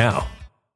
now.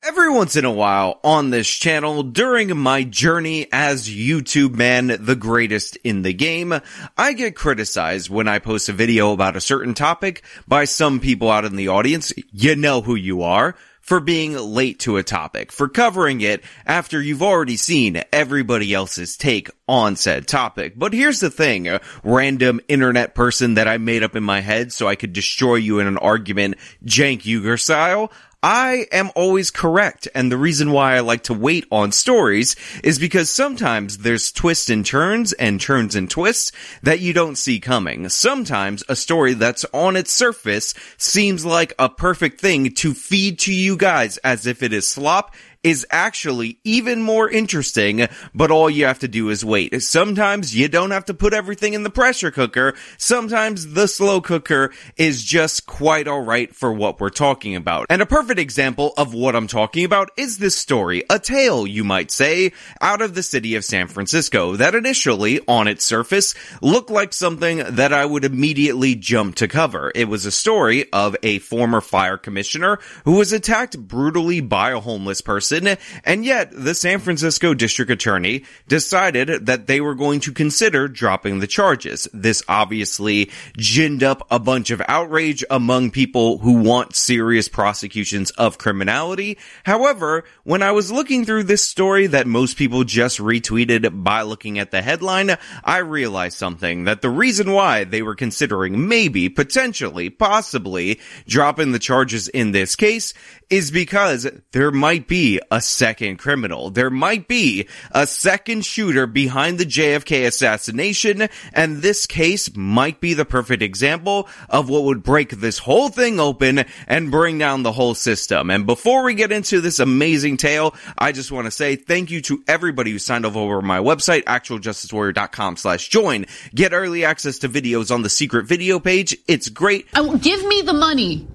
Every once in a while on this channel, during my journey as YouTube man, the greatest in the game, I get criticized when I post a video about a certain topic by some people out in the audience. You know who you are for being late to a topic, for covering it after you've already seen everybody else's take on said topic. But here's the thing, a random internet person that I made up in my head so I could destroy you in an argument, Cenk Uygur style. I am always correct. And the reason why I like to wait on stories is because sometimes there's twists and turns and turns and twists that you don't see coming. Sometimes a story that's on its surface seems like a perfect thing to feed to you guys as if it is slop is actually even more interesting, but all you have to do is wait. Sometimes you don't have to put everything in the pressure cooker. Sometimes the slow cooker is just quite alright for what we're talking about. And a perfect example of what I'm talking about is this story, a tale, you might say, out of the city of San Francisco that initially, on its surface, looked like something that I would immediately jump to cover. It was a story of a former fire commissioner who was attacked brutally by a homeless person and yet the San Francisco district attorney decided that they were going to consider dropping the charges. This obviously ginned up a bunch of outrage among people who want serious prosecutions of criminality. However, when I was looking through this story that most people just retweeted by looking at the headline, I realized something that the reason why they were considering maybe, potentially, possibly dropping the charges in this case is because there might be a second criminal. There might be a second shooter behind the JFK assassination, and this case might be the perfect example of what would break this whole thing open and bring down the whole system. And before we get into this amazing tale, I just want to say thank you to everybody who signed up over my website, actualjusticewarrior.com slash join. Get early access to videos on the secret video page. It's great. Oh, give me the money.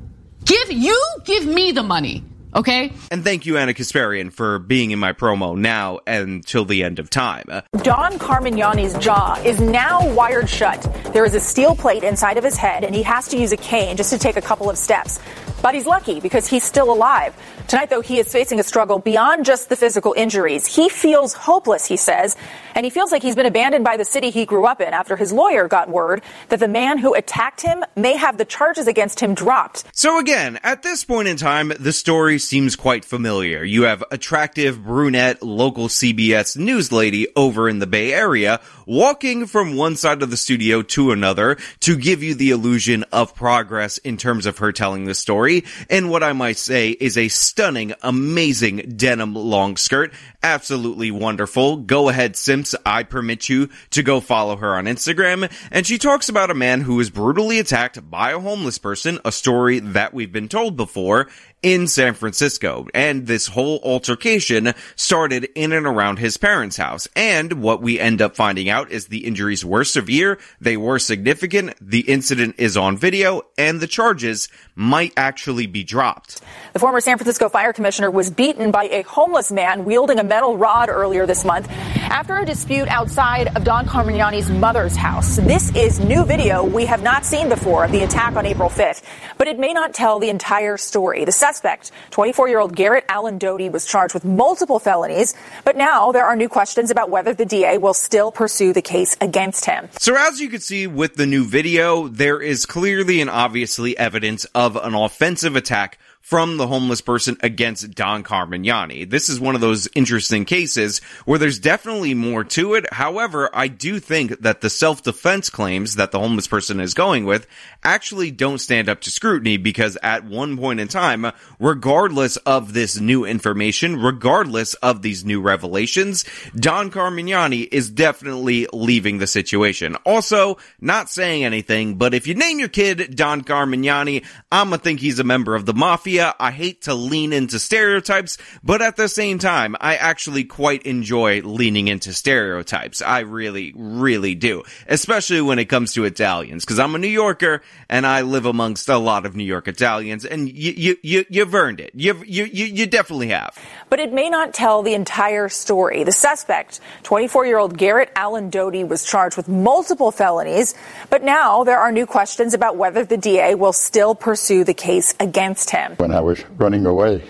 Give you give me the money. Okay? And thank you, Ana Kasparian, for being in my promo now until the end of time. Don Carmignani's jaw is now wired shut. There is a steel plate inside of his head, and he has to use a cane just to take a couple of steps. But he's lucky because he's still alive. Tonight, though, he is facing a struggle beyond just the physical injuries. He feels hopeless, he says, and he feels like he's been abandoned by the city he grew up in after his lawyer got word that the man who attacked him may have the charges against him dropped. So again, at this point in time, the story seems quite familiar. You have attractive brunette local CBS news lady over in the Bay Area walking from one side of the studio to another to give you the illusion of progress in terms of her telling the story and what I might say is a stunning, amazing denim long skirt. Absolutely wonderful. Go ahead, Simps. I permit you to go follow her on Instagram. And she talks about a man who was brutally attacked by a homeless person, a story that we've been told before, in San Francisco. And this whole altercation started in and around his parents' house. And what we end up finding out is the injuries were severe, they were significant, the incident is on video, and the charges might actually be dropped. The former San Francisco fire commissioner was beaten by a homeless man wielding a metal rod earlier this month after a dispute outside of Don Carmignani's mother's house. This is new video we have not seen before of the attack on April 5th, but it may not tell the entire story. The suspect, 24 year old Garrett Allen Doty, was charged with multiple felonies, but now there are new questions about whether the DA will still pursue the case against him. So as you can see with the new video, there is clearly and obviously evidence of an offensive attack from the homeless person against Don Carmignani. This is one of those interesting cases where there's definitely more to it. However, I do think that the self-defense claims that the homeless person is going with actually don't stand up to scrutiny because at one point in time, regardless of this new information, regardless of these new revelations, Don Carmignani is definitely leaving the situation. Also, not saying anything, but if you name your kid Don Carmignani, I'm gonna think he's a member of the mafia media. I hate to lean into stereotypes, but at the same time, I actually quite enjoy leaning into stereotypes. I really, really do. Especially when it comes to Italians, because I'm a New Yorker and I live amongst a lot of New York Italians, and you, you, you, you've earned it. You've, you, you, you definitely have. But it may not tell the entire story. The suspect, 24 year old Garrett Allen Doty, was charged with multiple felonies, but now there are new questions about whether the DA will still pursue the case against him. When I was running away,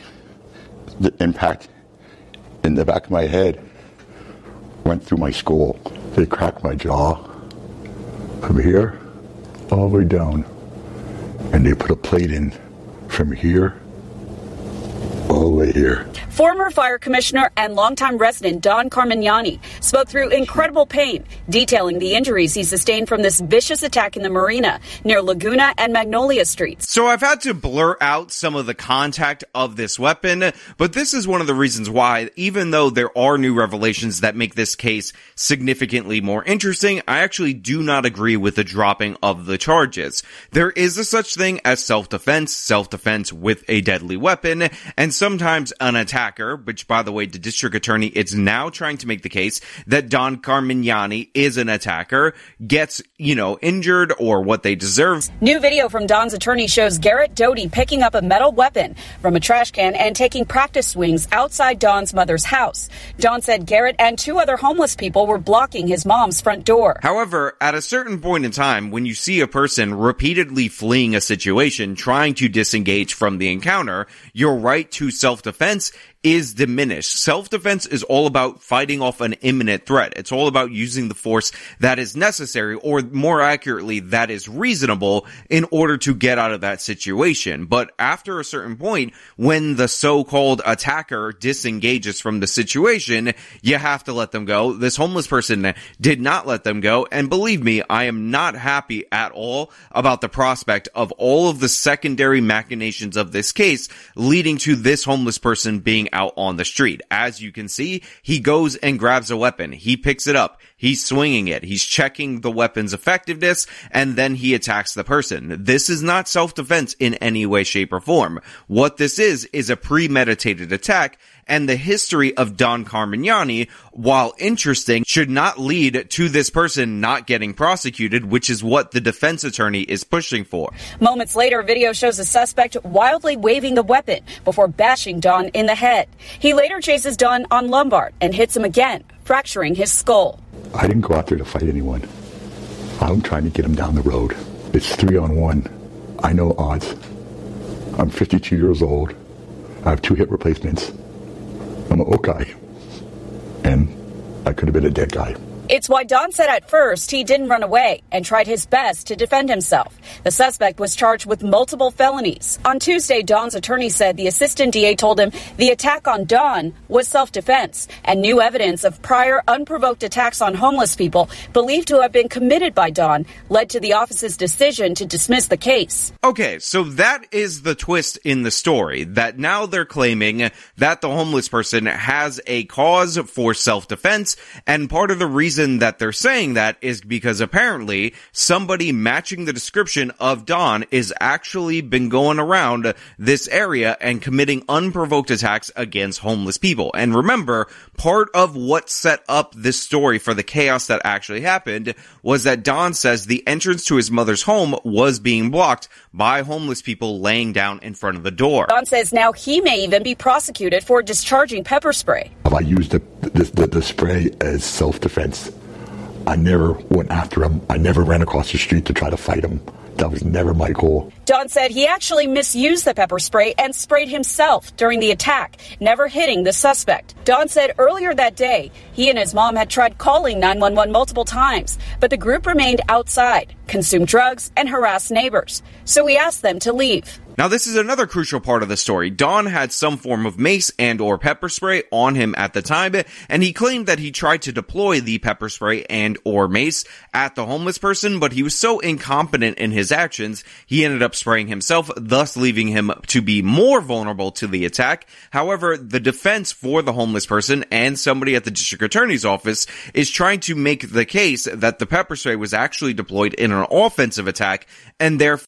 the impact in the back of my head went through my skull. They cracked my jaw. From here all the way down, and they put a plate in from here all the way here. Former fire commissioner and longtime resident Don Carmignani spoke through incredible pain, detailing the injuries he sustained from this vicious attack in the marina near Laguna and Magnolia Streets. So I've had to blur out some of the contact of this weapon, but this is one of the reasons why, even though there are new revelations that make this case significantly more interesting, I actually do not agree with the dropping of the charges. There is a such thing as self-defense, self-defense with a deadly weapon, and sometimes an attacker, which by the way, the district attorney is now trying to make the case that Don Carmignani is an attacker, gets, you know, injured or what they deserve. New video from Don's attorney shows Garrett Doty picking up a metal weapon from a trash can and taking practice swings outside Don's mother's house. Don said Garrett and two other homeless people were blocking his mom's front door. However, at a certain point in time, when you see a person repeatedly fleeing a situation, trying to disengage from the encounter, your right to self-defense is diminished. Self-defense is all about fighting off an imminent threat. It's all about using the force that is necessary, or more accurately, that is reasonable in order to get out of that situation. But after a certain point, when the so-called attacker disengages from the situation, you have to let them go. This homeless person did not let them go. And believe me, I am not happy at all about the prospect of all of the secondary machinations of this case leading to this homeless person being out on the street. As you can see, he goes and grabs a weapon. He picks it up. He's swinging it. He's checking the weapon's effectiveness and then he attacks the person. This is not self-defense in any way, shape, or form. What this is, is a premeditated attack and the history of Don Carmignani, while interesting, should not lead to this person not getting prosecuted, which is what the defense attorney is pushing for. Moments later, video shows a suspect wildly waving the weapon before bashing Don in the head. He later chases Don on Lombard and hits him again, fracturing his skull. I didn't go out there to fight anyone. I'm trying to get him down the road. It's three on one. I know odds. I'm 52 years old. I have two hip replacements. I'm guy. And I could have been a dead guy. It's why Don said at first he didn't run away and tried his best to defend himself. The suspect was charged with multiple felonies. On Tuesday, Don's attorney said the assistant DA told him the attack on Don was self defense and new evidence of prior unprovoked attacks on homeless people believed to have been committed by Don led to the office's decision to dismiss the case. Okay, so that is the twist in the story that now they're claiming that the homeless person has a cause for self defense, and part of the reason reason that they're saying that is because apparently somebody matching the description of Don is actually been going around this area and committing unprovoked attacks against homeless people. And remember, part of what set up this story for the chaos that actually happened was that Don says the entrance to his mother's home was being blocked by homeless people laying down in front of the door. Don says now he may even be prosecuted for discharging pepper spray. I used the, the, the, the spray as self-defense. I never went after him. I never ran across the street to try to fight him. That was never my goal. Don said he actually misused the pepper spray and sprayed himself during the attack, never hitting the suspect. Don said earlier that day, he and his mom had tried calling 911 multiple times, but the group remained outside, consumed drugs, and harassed neighbors. So he asked them to leave. Now this is another crucial part of the story. Don had some form of mace and or pepper spray on him at the time, and he claimed that he tried to deploy the pepper spray and or mace at the homeless person, but he was so incompetent in his actions, he ended up spraying himself, thus leaving him to be more vulnerable to the attack. However, the defense for the homeless person and somebody at the district attorney's office is trying to make the case that the pepper spray was actually deployed in an offensive attack and therefore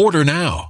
Order now.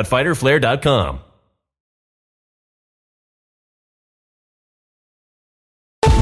www.fighterflare.com.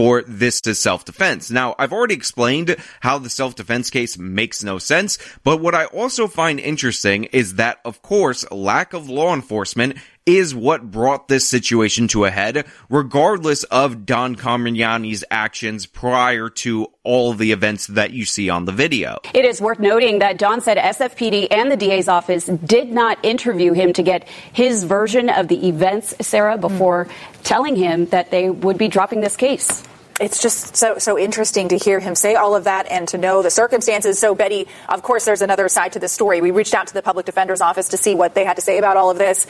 for this is self-defense. Now, I've already explained how the self-defense case makes no sense, but what I also find interesting is that, of course, lack of law enforcement is what brought this situation to a head, regardless of Don Carmignani's actions prior to all the events that you see on the video. It is worth noting that Don said SFPD and the DA's office did not interview him to get his version of the events, Sarah, before mm. telling him that they would be dropping this case it's just so so interesting to hear him say all of that and to know the circumstances. So Betty, of course, there's another side to the story. We reached out to the public defender's office to see what they had to say about all of this,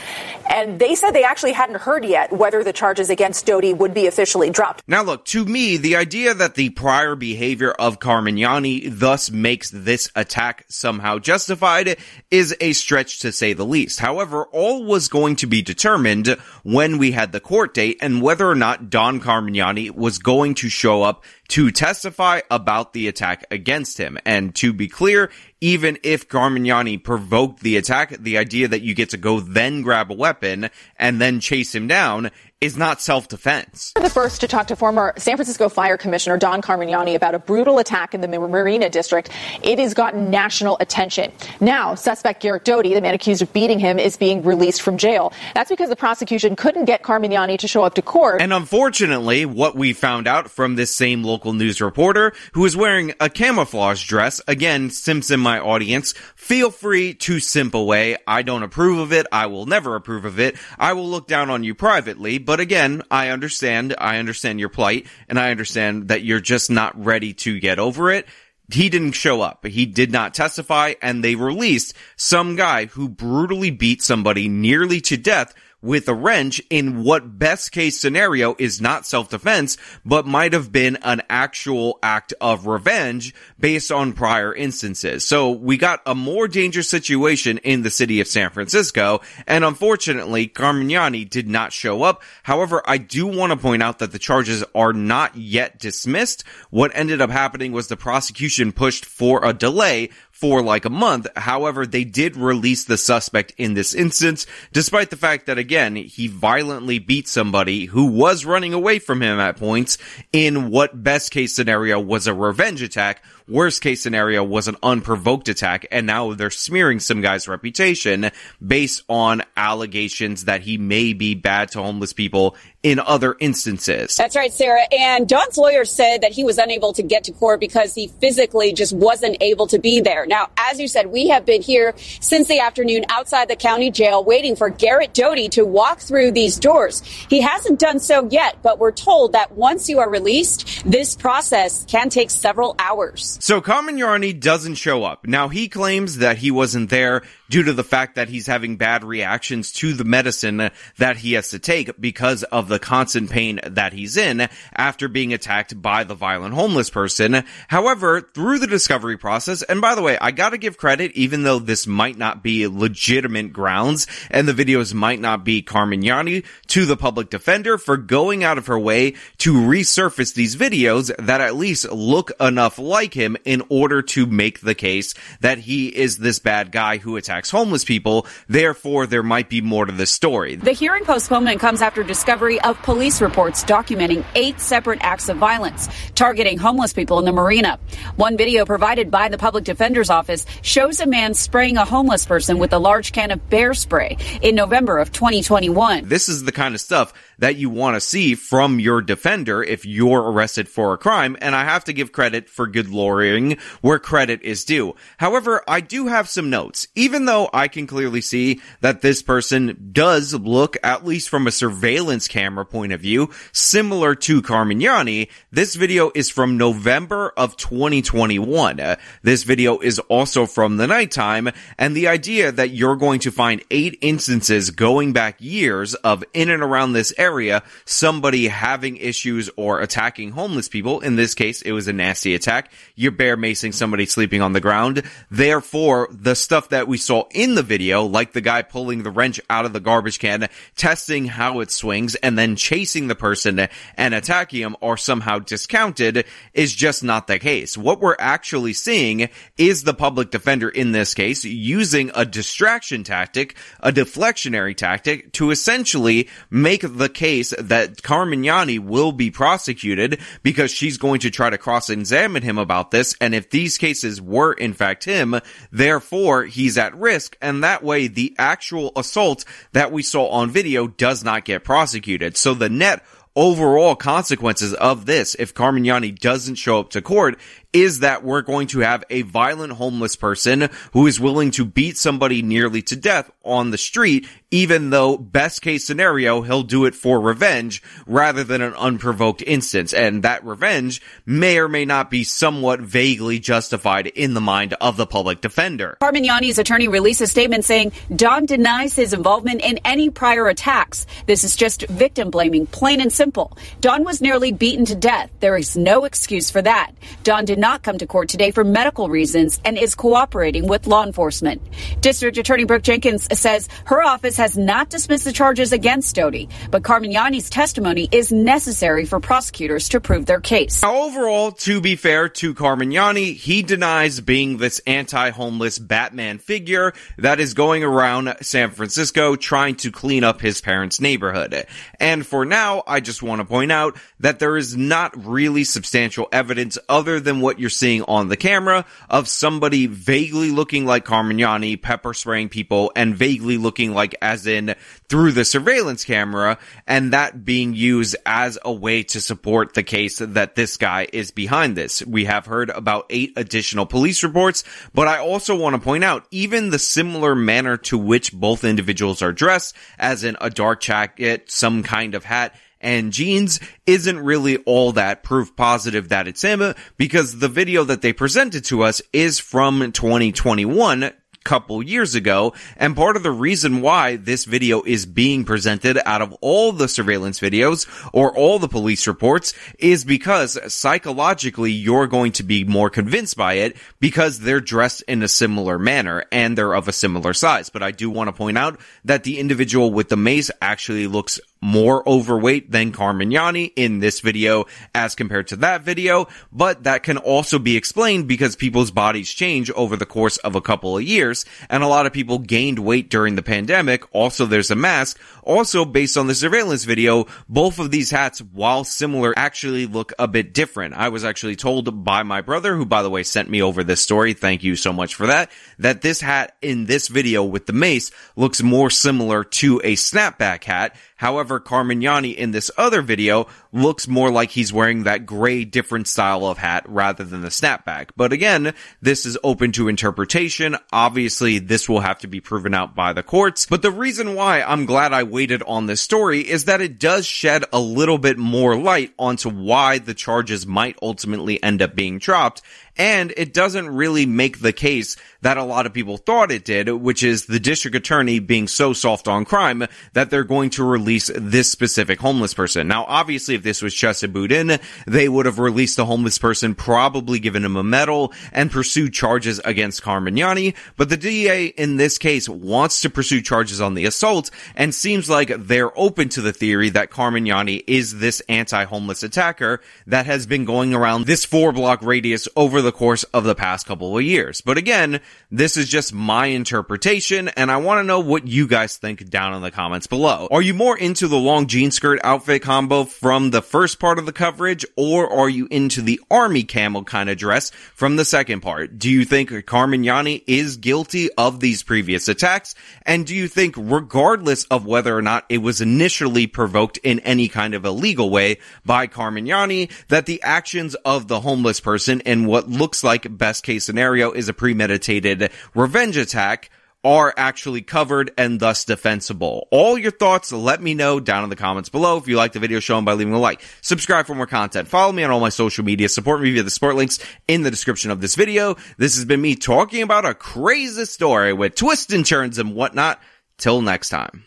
and they said they actually hadn't heard yet whether the charges against Doty would be officially dropped. Now, look to me, the idea that the prior behavior of Carmignani thus makes this attack somehow justified is a stretch to say the least. However, all was going to be determined when we had the court date and whether or not Don Carmignani was going to show up to testify about the attack against him. And to be clear, even if Carmignani provoked the attack, the idea that you get to go then grab a weapon and then chase him down is not self-defense. The first to talk to former San Francisco Fire Commissioner Don Carmignani about a brutal attack in the Marina District. It has gotten national attention. Now, suspect Garrett Doty, the man accused of beating him, is being released from jail. That's because the prosecution couldn't get Carmignani to show up to court. And unfortunately, what we found out from this same local news reporter, who is wearing a camouflage dress, again, Simpson, my audience, feel free to simp away. I don't approve of it. I will never approve of it. I will look down on you privately, but again, I understand, I understand your plight, and I understand that you're just not ready to get over it he didn't show up. He did not testify and they released some guy who brutally beat somebody nearly to death with a wrench in what best case scenario is not self-defense, but might have been an actual act of revenge based on prior instances. So we got a more dangerous situation in the city of San Francisco, and unfortunately, Carmignani did not show up. However, I do want to point out that the charges are not yet dismissed. What ended up happening was the prosecution pushed for a delay for like a month. However, they did release the suspect in this instance, despite the fact that again, he violently beat somebody who was running away from him at points in what best case scenario was a revenge attack Worst case scenario was an unprovoked attack, and now they're smearing some guy's reputation based on allegations that he may be bad to homeless people in other instances. That's right, Sarah. And Don's lawyer said that he was unable to get to court because he physically just wasn't able to be there. Now, as you said, we have been here since the afternoon outside the county jail waiting for Garrett Doty to walk through these doors. He hasn't done so yet, but we're told that once you are released, this process can take several hours. So Carmignani doesn't show up. Now he claims that he wasn't there due to the fact that he's having bad reactions to the medicine that he has to take because of the constant pain that he's in after being attacked by the violent homeless person. However, through the discovery process, and by the way, I gotta give credit even though this might not be legitimate grounds and the videos might not be Carmignani to the public defender for going out of her way to resurface these videos that at least look enough like him in order to make the case that he is this bad guy who attacks homeless people. Therefore, there might be more to the story. The hearing postponement comes after discovery of police reports documenting eight separate acts of violence targeting homeless people in the marina. One video provided by the public defender's office shows a man spraying a homeless person with a large can of bear spray in November of 2021. This is the kind of stuff that you want to see from your defender if you're arrested for a crime. And I have to give credit for good lawyering where credit is due. However, I do have some notes. Even though I can clearly see that this person does look, at least from a surveillance camera point of view, similar to Carmignani, this video is from November of 2021. Uh, this video is also from the nighttime, and the idea that you're going to find eight instances going back years of in and around this area area somebody having issues or attacking homeless people. In this case, it was a nasty attack. You're bear macing somebody sleeping on the ground. Therefore, the stuff that we saw in the video, like the guy pulling the wrench out of the garbage can, testing how it swings, and then chasing the person and attacking him are somehow discounted is just not the case. What we're actually seeing is the public defender in this case using a distraction tactic, a deflectionary tactic to essentially make the case that Carmignani will be prosecuted because she's going to try to cross-examine him about this. And if these cases were in fact him, therefore he's at risk. And that way the actual assault that we saw on video does not get prosecuted. So the net overall consequences of this, if Carmignani doesn't show up to court, is that we're going to have a violent homeless person who is willing to beat somebody nearly to death on the street, even though best case scenario, he'll do it for revenge rather than an unprovoked instance. And that revenge may or may not be somewhat vaguely justified in the mind of the public defender. Carmignani's attorney released a statement saying Don denies his involvement in any prior attacks. This is just victim blaming, plain and simple. Don was nearly beaten to death. There is no excuse for that. Don did not come to court today for medical reasons and is cooperating with law enforcement. District Attorney Brooke Jenkins says her office has not dismissed the charges against Doty, but Carmignani's testimony is necessary for prosecutors to prove their case. Now, overall, to be fair to Carmignani, he denies being this anti-homeless Batman figure that is going around San Francisco trying to clean up his parents' neighborhood. And for now, I just want to point out that there is not really substantial evidence other than what what you're seeing on the camera of somebody vaguely looking like Carmignani, pepper spraying people, and vaguely looking like as in through the surveillance camera, and that being used as a way to support the case that this guy is behind this. We have heard about eight additional police reports, but I also want to point out even the similar manner to which both individuals are dressed, as in a dark jacket, some kind of hat, and jeans isn't really all that proof positive that it's him because the video that they presented to us is from 2021 couple years ago. And part of the reason why this video is being presented out of all the surveillance videos or all the police reports is because psychologically you're going to be more convinced by it because they're dressed in a similar manner and they're of a similar size. But I do want to point out that the individual with the mace actually looks more overweight than Carmignani in this video as compared to that video, but that can also be explained because people's bodies change over the course of a couple of years, and a lot of people gained weight during the pandemic. Also, there's a mask. Also, based on the surveillance video, both of these hats, while similar, actually look a bit different. I was actually told by my brother, who by the way sent me over this story, thank you so much for that, that this hat in this video with the mace looks more similar to a snapback hat, However, Carmignani in this other video looks more like he's wearing that gray different style of hat rather than the snapback. But again, this is open to interpretation. Obviously, this will have to be proven out by the courts. But the reason why I'm glad I waited on this story is that it does shed a little bit more light onto why the charges might ultimately end up being dropped and it doesn't really make the case that a lot of people thought it did, which is the district attorney being so soft on crime that they're going to release this specific homeless person. Now, obviously, if this was Chesa Boudin, they would have released the homeless person, probably given him a medal and pursued charges against Carmignani. But the DA in this case wants to pursue charges on the assault and seems like they're open to the theory that Carmignani is this anti-homeless attacker that has been going around this four block radius over the course of the past couple of years. But again, this is just my interpretation and I want to know what you guys think down in the comments below. Are you more into the long jean skirt outfit combo from the first part of the coverage or are you into the army camel kind of dress from the second part? Do you think Carmignani is guilty of these previous attacks? And do you think regardless of whether or not it was initially provoked in any kind of illegal way by Carmignani, that the actions of the homeless person and what looks like best case scenario is a premeditated revenge attack are actually covered and thus defensible. All your thoughts, let me know down in the comments below. If you like the video, show them by leaving a like. Subscribe for more content. Follow me on all my social media. Support me via the support links in the description of this video. This has been me talking about a crazy story with twists and turns and whatnot. Till next time.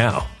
now.